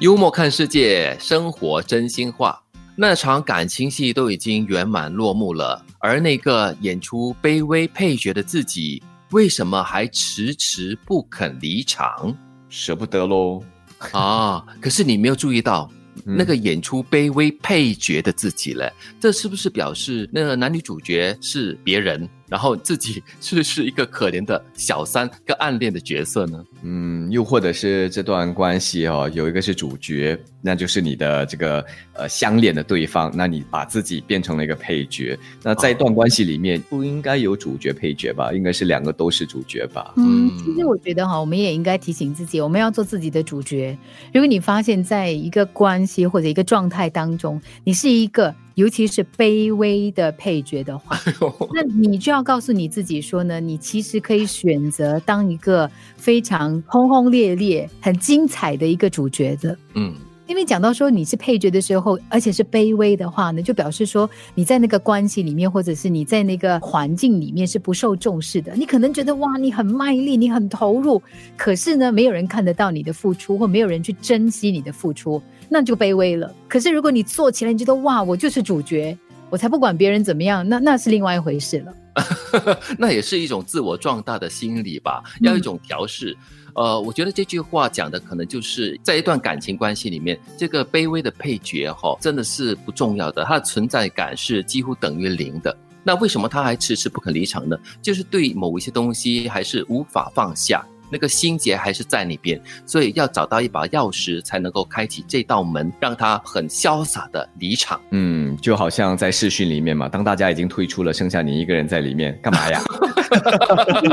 幽默看世界，生活真心话。那场感情戏都已经圆满落幕了，而那个演出卑微配角的自己，为什么还迟迟不肯离场？舍不得喽。啊！可是你没有注意到。那个演出卑微配角的自己嘞，这是不是表示那个男女主角是别人？然后自己是是一个可怜的小三，跟暗恋的角色呢？嗯，又或者是这段关系哦，有一个是主角，那就是你的这个呃相恋的对方，那你把自己变成了一个配角。那在一段关系里面，不应该有主角配角吧？应该是两个都是主角吧？嗯，其实我觉得哈，我们也应该提醒自己，我们要做自己的主角。如果你发现在一个关系或者一个状态当中，你是一个。尤其是卑微的配角的话，那你就要告诉你自己说呢，你其实可以选择当一个非常轰轰烈烈、很精彩的一个主角的。嗯，因为讲到说你是配角的时候，而且是卑微的话呢，就表示说你在那个关系里面，或者是你在那个环境里面是不受重视的。你可能觉得哇，你很卖力，你很投入，可是呢，没有人看得到你的付出，或没有人去珍惜你的付出。那就卑微了。可是如果你做起来，你觉得哇，我就是主角，我才不管别人怎么样，那那是另外一回事了。那也是一种自我壮大的心理吧，要一种调试。呃，我觉得这句话讲的可能就是在一段感情关系里面，这个卑微的配角哈，真的是不重要的，他的存在感是几乎等于零的。那为什么他还迟迟不肯离场呢？就是对某一些东西还是无法放下。那个心结还是在那边，所以要找到一把钥匙才能够开启这道门，让他很潇洒的离场。嗯，就好像在视讯里面嘛，当大家已经退出了，剩下你一个人在里面，干嘛呀？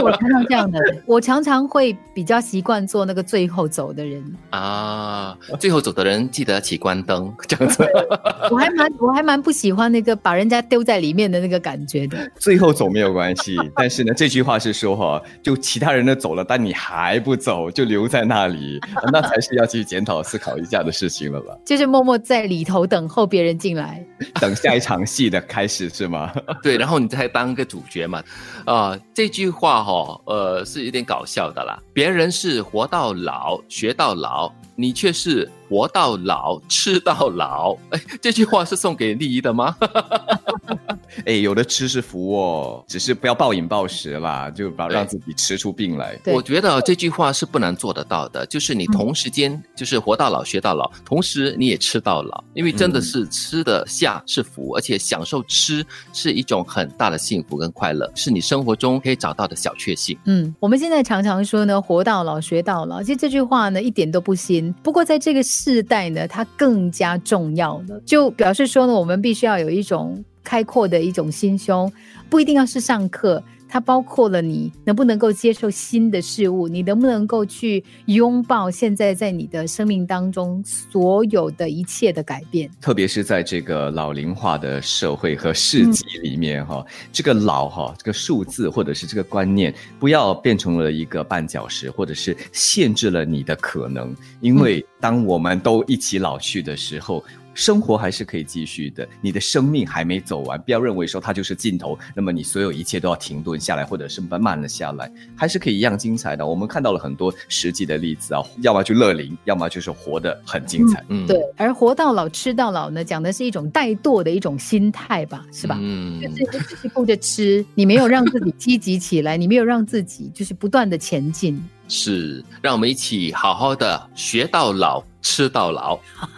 我常常这样的，我常常会比较习惯做那个最后走的人啊。最后走的人记得起关灯，这样子。我还蛮我还蛮不喜欢那个把人家丢在里面的那个感觉的。最后走没有关系，但是呢，这句话是说哈，就其他人都走了，但你还不走，就留在那里，那才是要去检讨思考一下的事情了吧？就是默默在里头等候别人进来，等下一场戏的开始是吗？对，然后你再当个主角嘛，啊。这句话哈，呃，是有点搞笑的啦。别人是活到老学到老，你却是。活到老，吃到老。哎，这句话是送给丽姨的吗？哎，有的吃是福哦，只是不要暴饮暴食啦，就把让自己吃出病来。我觉得这句话是不难做得到的，就是你同时间就是活到老学到老，同时你也吃到老，因为真的是吃得下是福，而且享受吃是一种很大的幸福跟快乐，是你生活中可以找到的小确幸。嗯，我们现在常常说呢，活到老学到老，其实这句话呢一点都不新。不过在这个。世代呢，它更加重要了，就表示说呢，我们必须要有一种开阔的一种心胸，不一定要是上课。它包括了你能不能够接受新的事物，你能不能够去拥抱现在在你的生命当中所有的一切的改变。特别是在这个老龄化的社会和市集里面，哈，这个老哈这个数字或者是这个观念，不要变成了一个绊脚石，或者是限制了你的可能。因为当我们都一起老去的时候。生活还是可以继续的，你的生命还没走完，不要认为说它就是尽头，那么你所有一切都要停顿下来，或者是慢慢了下来，还是可以一样精彩的。我们看到了很多实际的例子啊，要么就乐龄，要么就是活得很精彩。嗯，对。而活到老吃到老呢，讲的是一种怠惰的一种心态吧，是吧？嗯，就是只是顾着吃，你没有让自己积极起来，你没有让自己就是不断的前进。是，让我们一起好好的学到老，吃到老。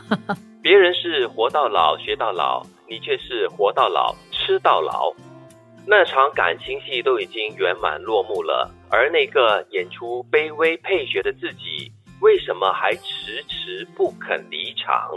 别人是活到老学到老，你却是活到老吃到老。那场感情戏都已经圆满落幕了，而那个演出卑微配角的自己，为什么还迟迟不肯离场？